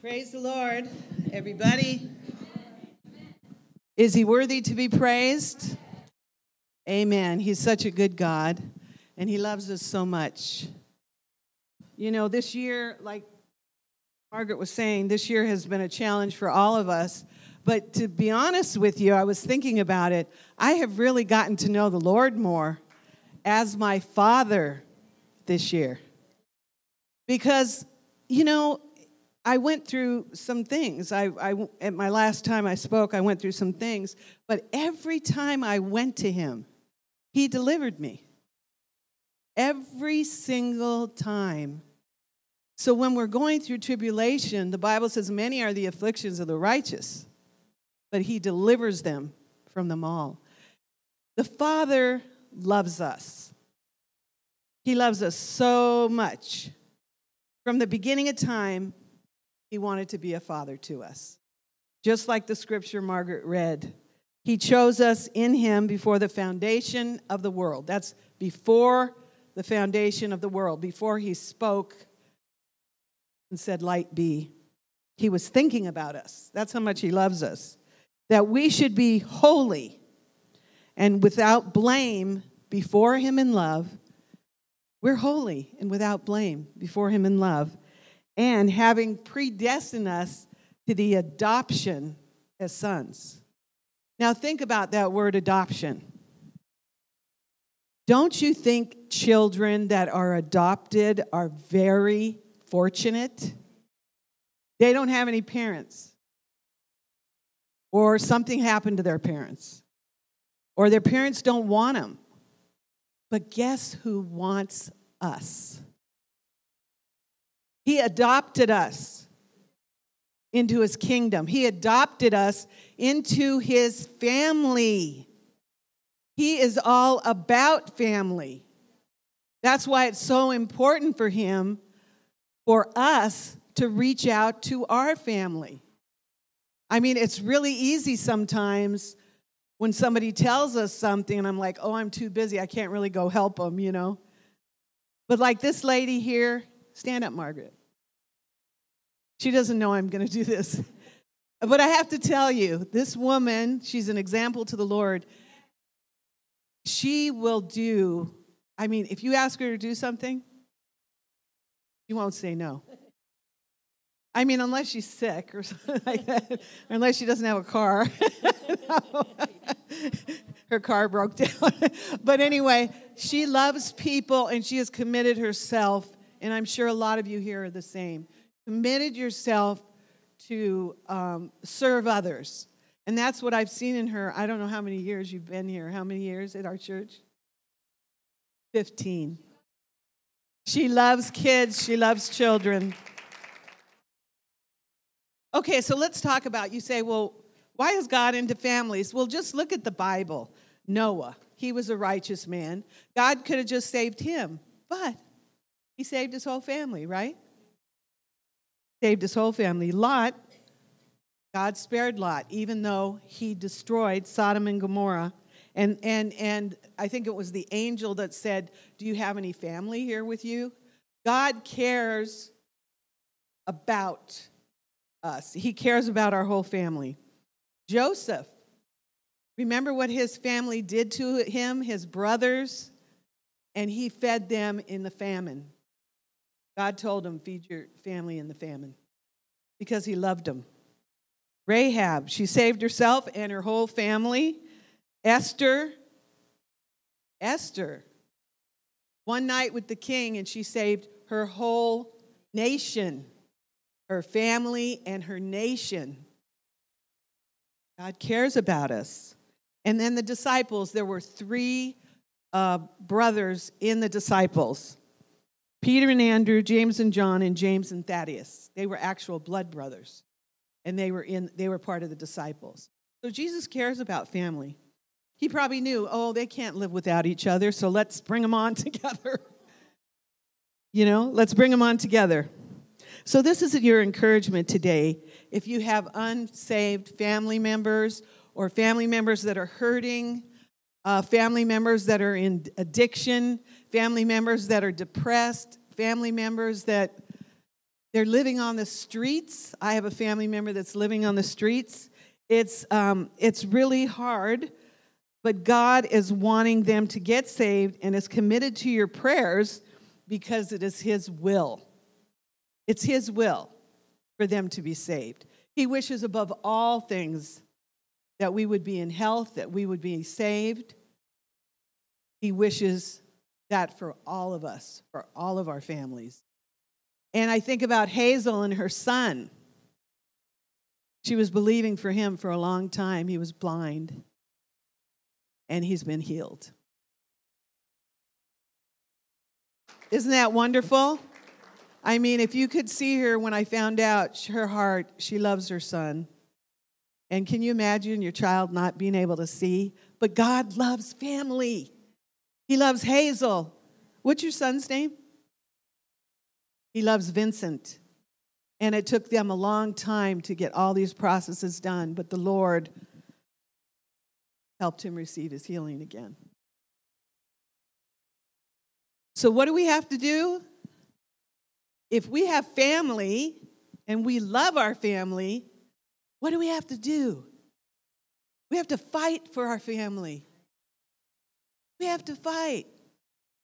Praise the Lord, everybody. Is he worthy to be praised? Amen. He's such a good God, and he loves us so much. You know, this year, like Margaret was saying, this year has been a challenge for all of us. But to be honest with you, I was thinking about it. I have really gotten to know the Lord more as my father this year. Because, you know, I went through some things. I, I, at my last time I spoke, I went through some things. But every time I went to him, he delivered me. Every single time. So when we're going through tribulation, the Bible says, Many are the afflictions of the righteous, but he delivers them from them all. The Father loves us. He loves us so much. From the beginning of time, he wanted to be a father to us. Just like the scripture Margaret read, He chose us in Him before the foundation of the world. That's before the foundation of the world, before He spoke and said, Light be. He was thinking about us. That's how much He loves us. That we should be holy and without blame before Him in love. We're holy and without blame before Him in love and having predestined us to the adoption as sons. Now, think about that word adoption. Don't you think children that are adopted are very fortunate? They don't have any parents, or something happened to their parents, or their parents don't want them. But guess who wants us? He adopted us into his kingdom, He adopted us into his family. He is all about family. That's why it's so important for him, for us to reach out to our family. I mean, it's really easy sometimes when somebody tells us something and I'm like, oh, I'm too busy. I can't really go help them, you know? But like this lady here, stand up, Margaret. She doesn't know I'm going to do this. But I have to tell you, this woman, she's an example to the Lord. She will do, I mean, if you ask her to do something, she won't say no. I mean, unless she's sick or something like that, or unless she doesn't have a car. her car broke down. but anyway, she loves people and she has committed herself, and I'm sure a lot of you here are the same committed yourself to um, serve others. And that's what I've seen in her. I don't know how many years you've been here. How many years at our church? 15. She loves kids, she loves children. Okay, so let's talk about you say, well, why is God into families? Well, just look at the Bible. Noah, he was a righteous man. God could have just saved him, but he saved his whole family, right? Saved his whole family. Lot, God spared Lot, even though he destroyed Sodom and Gomorrah. And, and, and I think it was the angel that said, Do you have any family here with you? God cares about us, He cares about our whole family. Joseph, remember what his family did to him, his brothers, and he fed them in the famine. God told him, Feed your family in the famine because he loved them. Rahab, she saved herself and her whole family. Esther, Esther, one night with the king, and she saved her whole nation, her family, and her nation. God cares about us. And then the disciples, there were three uh, brothers in the disciples. Peter and Andrew, James and John, and James and Thaddeus. They were actual blood brothers, and they were in they were part of the disciples. So Jesus cares about family. He probably knew, oh, they can't live without each other, so let's bring them on together. you know, let's bring them on together. So this is your encouragement today. If you have unsaved family members or family members that are hurting, uh, family members that are in addiction, family members that are depressed, family members that They're living on the streets. I have a family member that's living on the streets. It's, um, it's really hard, but God is wanting them to get saved and is committed to your prayers because it is His will. It's His will for them to be saved. He wishes above all things that we would be in health, that we would be saved. He wishes that for all of us, for all of our families. And I think about Hazel and her son. She was believing for him for a long time. He was blind, and he's been healed. Isn't that wonderful? I mean, if you could see her when I found out her heart, she loves her son. And can you imagine your child not being able to see? But God loves family. He loves Hazel. What's your son's name? He loves Vincent. And it took them a long time to get all these processes done, but the Lord helped him receive his healing again. So, what do we have to do? If we have family and we love our family, what do we have to do? We have to fight for our family. We have to fight.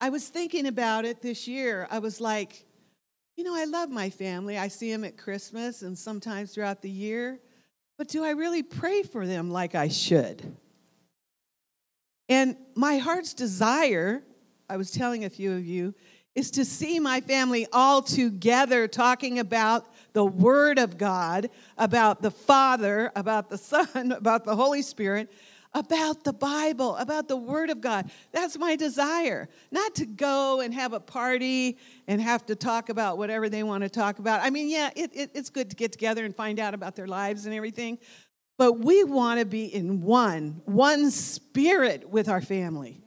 I was thinking about it this year. I was like, you know, I love my family. I see them at Christmas and sometimes throughout the year. But do I really pray for them like I should? And my heart's desire, I was telling a few of you, is to see my family all together talking about the Word of God, about the Father, about the Son, about the Holy Spirit, about the Bible, about the Word of God. That's my desire. Not to go and have a party and have to talk about whatever they want to talk about. I mean, yeah, it, it, it's good to get together and find out about their lives and everything, but we want to be in one, one spirit with our family.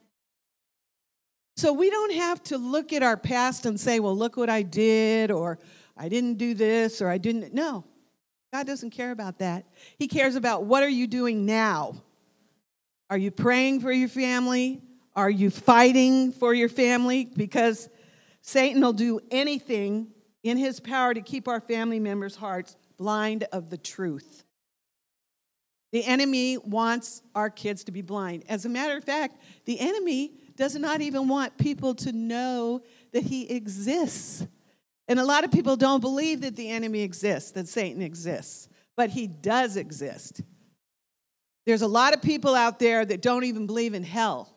So we don't have to look at our past and say, well, look what I did, or I didn't do this, or I didn't. No, God doesn't care about that. He cares about what are you doing now? Are you praying for your family? Are you fighting for your family? Because Satan will do anything in his power to keep our family members' hearts blind of the truth. The enemy wants our kids to be blind. As a matter of fact, the enemy does not even want people to know that he exists. And a lot of people don't believe that the enemy exists, that Satan exists, but he does exist. There's a lot of people out there that don't even believe in hell.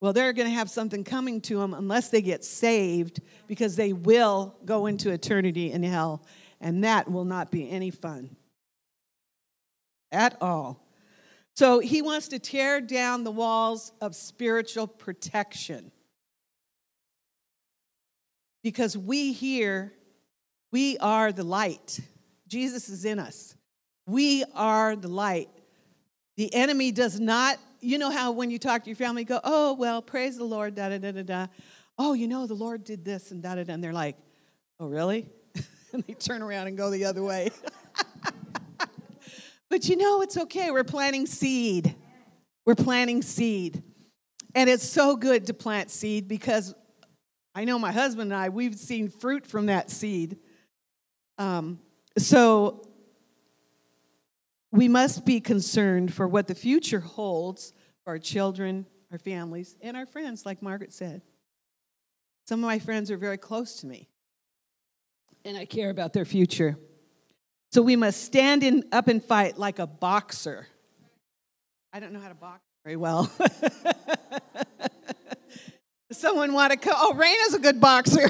Well, they're going to have something coming to them unless they get saved because they will go into eternity in hell, and that will not be any fun at all. So he wants to tear down the walls of spiritual protection. Because we here, we are the light. Jesus is in us. We are the light. The enemy does not, you know how when you talk to your family, go, oh, well, praise the Lord, da da da da da. Oh, you know, the Lord did this and da da da. And they're like, oh, really? and they turn around and go the other way. but you know, it's okay. We're planting seed. We're planting seed. And it's so good to plant seed because I know my husband and I, we've seen fruit from that seed. Um, so we must be concerned for what the future holds for our children, our families, and our friends, like Margaret said. Some of my friends are very close to me, and I care about their future. So we must stand in, up and fight like a boxer. I don't know how to box very well. Someone want to come? Oh, Raina's a good boxer.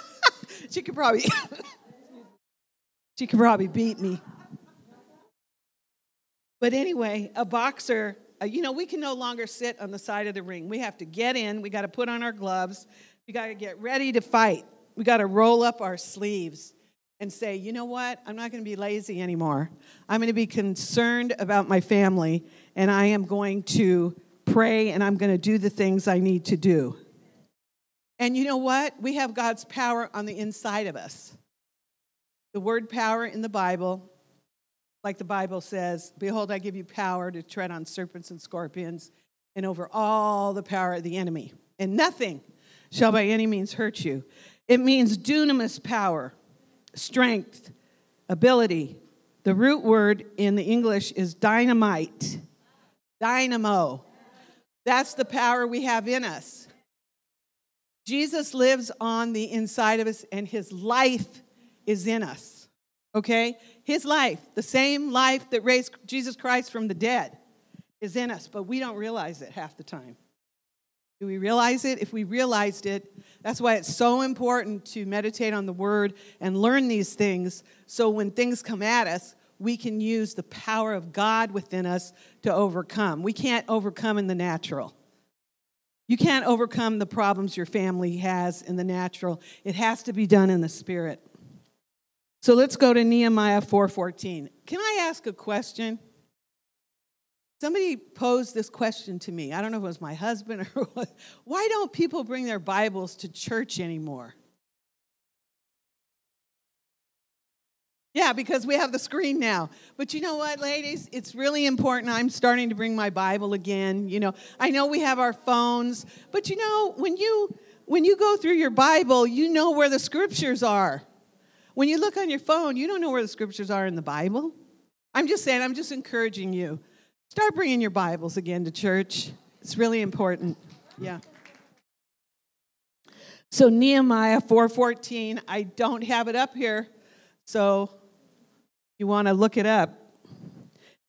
she could probably she could probably beat me. But anyway, a boxer, uh, you know, we can no longer sit on the side of the ring. We have to get in, we got to put on our gloves, we got to get ready to fight. We got to roll up our sleeves and say, you know what? I'm not going to be lazy anymore. I'm going to be concerned about my family, and I am going to pray and I'm going to do the things I need to do. And you know what? We have God's power on the inside of us. The word power in the Bible like the Bible says, Behold, I give you power to tread on serpents and scorpions and over all the power of the enemy, and nothing shall by any means hurt you. It means dunamis power, strength, ability. The root word in the English is dynamite, dynamo. That's the power we have in us. Jesus lives on the inside of us, and his life is in us. Okay? His life, the same life that raised Jesus Christ from the dead, is in us, but we don't realize it half the time. Do we realize it? If we realized it, that's why it's so important to meditate on the word and learn these things so when things come at us, we can use the power of God within us to overcome. We can't overcome in the natural. You can't overcome the problems your family has in the natural. It has to be done in the spirit. So let's go to Nehemiah 4:14. Can I ask a question? Somebody posed this question to me. I don't know if it was my husband or what. Why don't people bring their Bibles to church anymore? Yeah, because we have the screen now. But you know what, ladies? It's really important. I'm starting to bring my Bible again. You know, I know we have our phones, but you know, when you when you go through your Bible, you know where the scriptures are. When you look on your phone, you don't know where the scriptures are in the Bible. I'm just saying, I'm just encouraging you. Start bringing your Bibles again to church. It's really important. Yeah. So Nehemiah 4:14, I don't have it up here. So you want to look it up.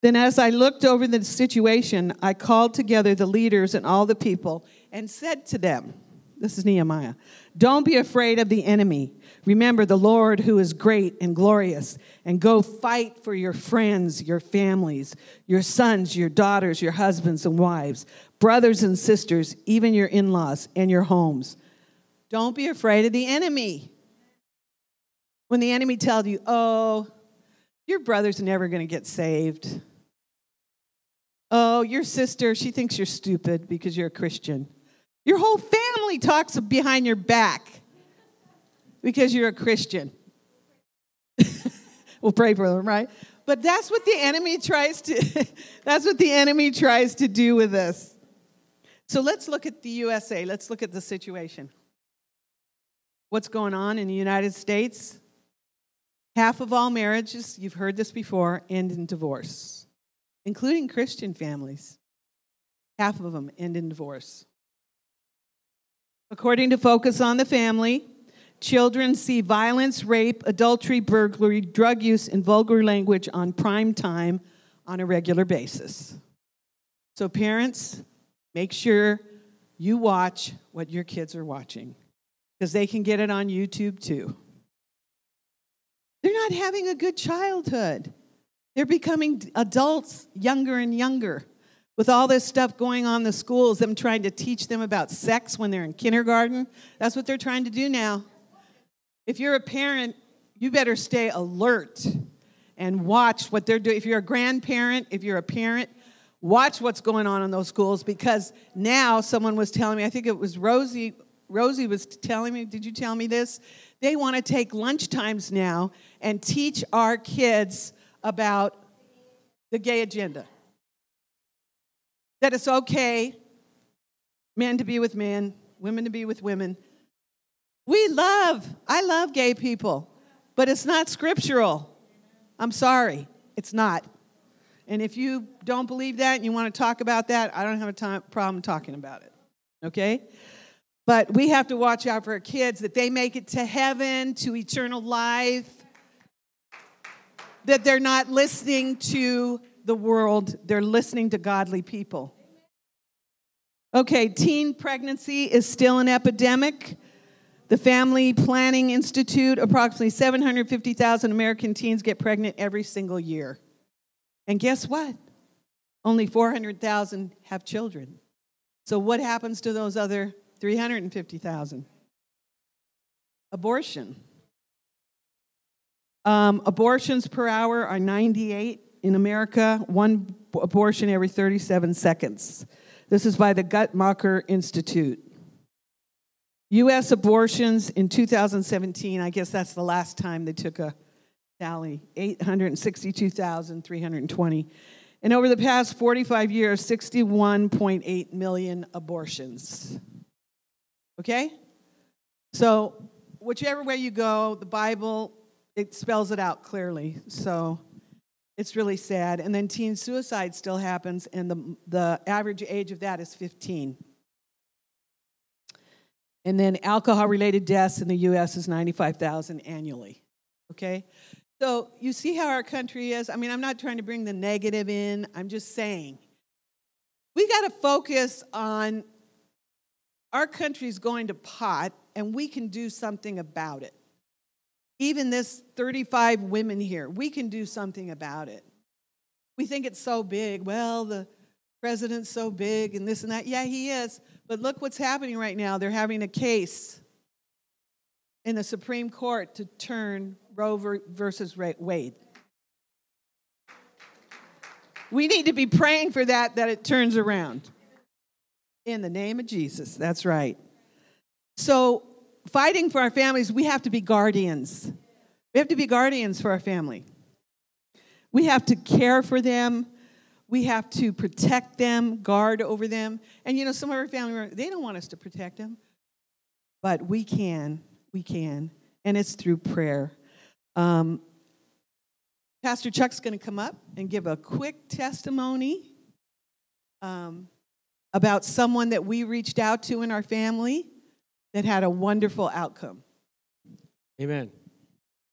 Then as I looked over the situation, I called together the leaders and all the people and said to them, this is Nehemiah, don't be afraid of the enemy. Remember the Lord who is great and glorious, and go fight for your friends, your families, your sons, your daughters, your husbands and wives, brothers and sisters, even your in laws and your homes. Don't be afraid of the enemy. When the enemy tells you, oh, your brother's never going to get saved. Oh, your sister, she thinks you're stupid because you're a Christian. Your whole family talks behind your back because you're a Christian. we'll pray for them, right? But that's what the enemy tries to that's what the enemy tries to do with us. So let's look at the USA. Let's look at the situation. What's going on in the United States? Half of all marriages, you've heard this before, end in divorce, including Christian families. Half of them end in divorce. According to Focus on the Family, Children see violence, rape, adultery, burglary, drug use, and vulgar language on prime time on a regular basis. So, parents, make sure you watch what your kids are watching because they can get it on YouTube too. Not having a good childhood. They're becoming adults younger and younger. With all this stuff going on in the schools, them trying to teach them about sex when they're in kindergarten, that's what they're trying to do now. If you're a parent, you better stay alert and watch what they're doing. If you're a grandparent, if you're a parent, watch what's going on in those schools because now someone was telling me, I think it was Rosie, Rosie was telling me, did you tell me this? They want to take lunch times now and teach our kids about the gay agenda. That it's okay men to be with men, women to be with women, we love, I love gay people, but it's not scriptural. I'm sorry, it's not. And if you don't believe that and you want to talk about that, I don't have a time, problem talking about it. Okay? But we have to watch out for our kids that they make it to heaven, to eternal life, that they're not listening to the world, they're listening to godly people. Okay, teen pregnancy is still an epidemic. The Family Planning Institute, approximately 750,000 American teens get pregnant every single year. And guess what? Only 400,000 have children. So, what happens to those other 350,000? Abortion. Um, abortions per hour are 98 in America, one abortion every 37 seconds. This is by the Guttmacher Institute. U.S. abortions in 2017, I guess that's the last time they took a tally 862,320. And over the past 45 years, 61.8 million abortions. Okay? So whichever way you go, the Bible, it spells it out clearly. So it's really sad. And then teen suicide still happens, and the, the average age of that is 15. And then alcohol related deaths in the US is 95,000 annually. Okay? So you see how our country is? I mean, I'm not trying to bring the negative in, I'm just saying. We got to focus on our country's going to pot, and we can do something about it. Even this 35 women here, we can do something about it. We think it's so big. Well, the president's so big and this and that. Yeah, he is. But look what's happening right now. They're having a case in the Supreme Court to turn Roe versus Wade. We need to be praying for that, that it turns around. In the name of Jesus, that's right. So, fighting for our families, we have to be guardians. We have to be guardians for our family. We have to care for them. We have to protect them, guard over them. And you know, some of our family they don't want us to protect them, but we can. We can. And it's through prayer. Um, Pastor Chuck's going to come up and give a quick testimony um, about someone that we reached out to in our family that had a wonderful outcome. Amen.